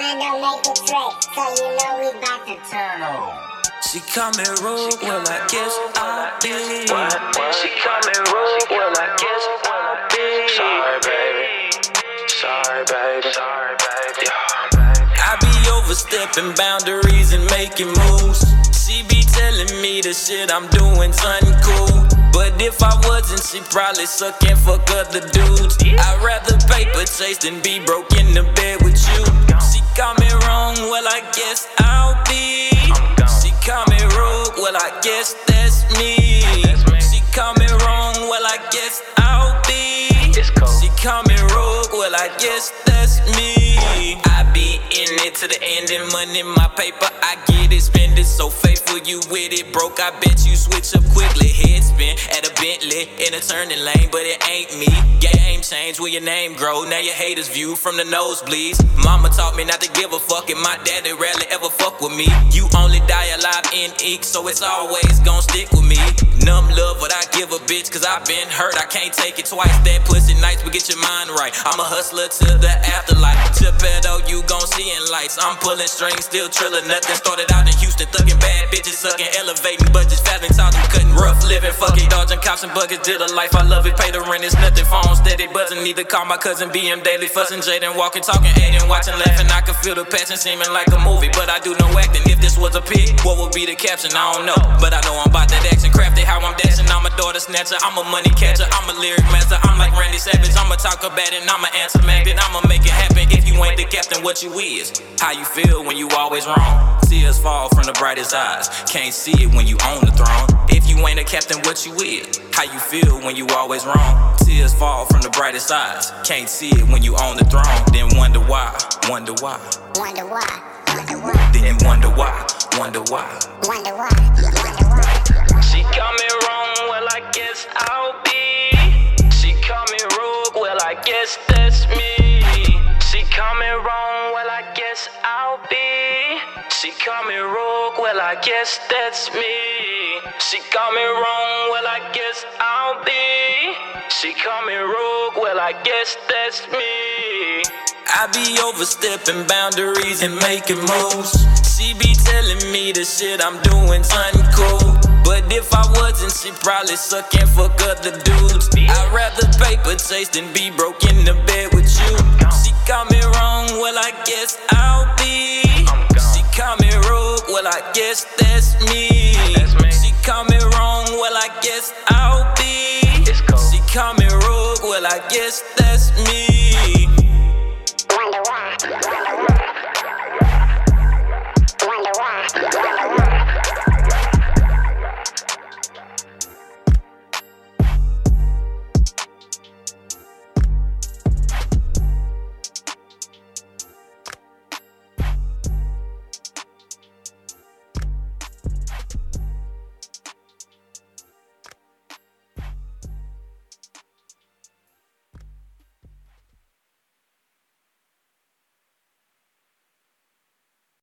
Man, don't make a trick, so you know we bout to turn on. She coming rogue, well I guess I'll be. She coming rogue, well I guess I'll be. Sorry, baby. Sorry, baby. Sorry, baby. Yeah. I be overstepping boundaries and making moves. She be telling me the shit I'm doing, something cool. But if I wasn't, she probably suck and fuck other dudes. I'd rather paper chase than be broke in the bed well I guess that's me. She call me wrong, well I guess I'll be. She call me rogue, well I guess that's me. I be in it to the end and money my paper. I get it, spend it so faithful. You with it, broke. I bet you switch up quickly. Head spin at a Bentley in a turning lane, but it ain't me. Game change where your name grow. Now your haters view from the nosebleeds. Mama taught me not to give a fuck, and my daddy rarely ever fuck with me. You only die alive in ink, so it's always gon' stick with me. Bitch, cause I've been hurt. I can't take it twice. That pussy nice, but get your mind right. I'm a hustler to the afterlife. G'Pettoe, you gon' see in lights. I'm pulling strings, still trilling. Nothing started out in Houston, thugging bad bitches, sucking, elevating budgets, fast and talking, cutting rough living, fucking dodging cops and buckets. Did a life I love it, pay the rent, it's nothing. Phone steady buzzing, need to call my cousin BM daily, fussing, Jaden, walking, talking, aiding, watching, laughing. I can feel the passion seeming like a movie, but I do no acting. If this was a pig, what would be the caption? I don't know, but I know I'm about that action. Crafty how I'm dashing, I'm a daughter snatcher, I'm a money catcher, I'm a lyric master, I'm like Randy Savage, I'ma talk about it, I'ma answer magnet, I'ma make it happen. If you ain't the captain, what you is? How you feel when you always wrong? Tears fall from the brightest eyes, can't see it when you own the throne. If you ain't a captain, what you is? How you feel when you always wrong? Tears fall from the brightest eyes, can't see it when you own the throne. Then wonder why, wonder why. Wonder why, wonder why, Then you wonder why, wonder why. wonder why, wonder why. Me wrong, well I guess I'll be. She me rogue, well I guess that's me. She me wrong, well I guess I'll be. She me rogue, well I guess that's me. I be overstepping boundaries and making moves. She be telling me the shit I'm doing, something cool. But if I wasn't, she probably suck and fuck other dudes. I'd rather paper chase than be broke in the bed with you. She got me wrong, well I guess I'll be. She call me rogue, well I guess that's me. She call me wrong, well I guess I'll be. She call me rogue, well I guess that's me.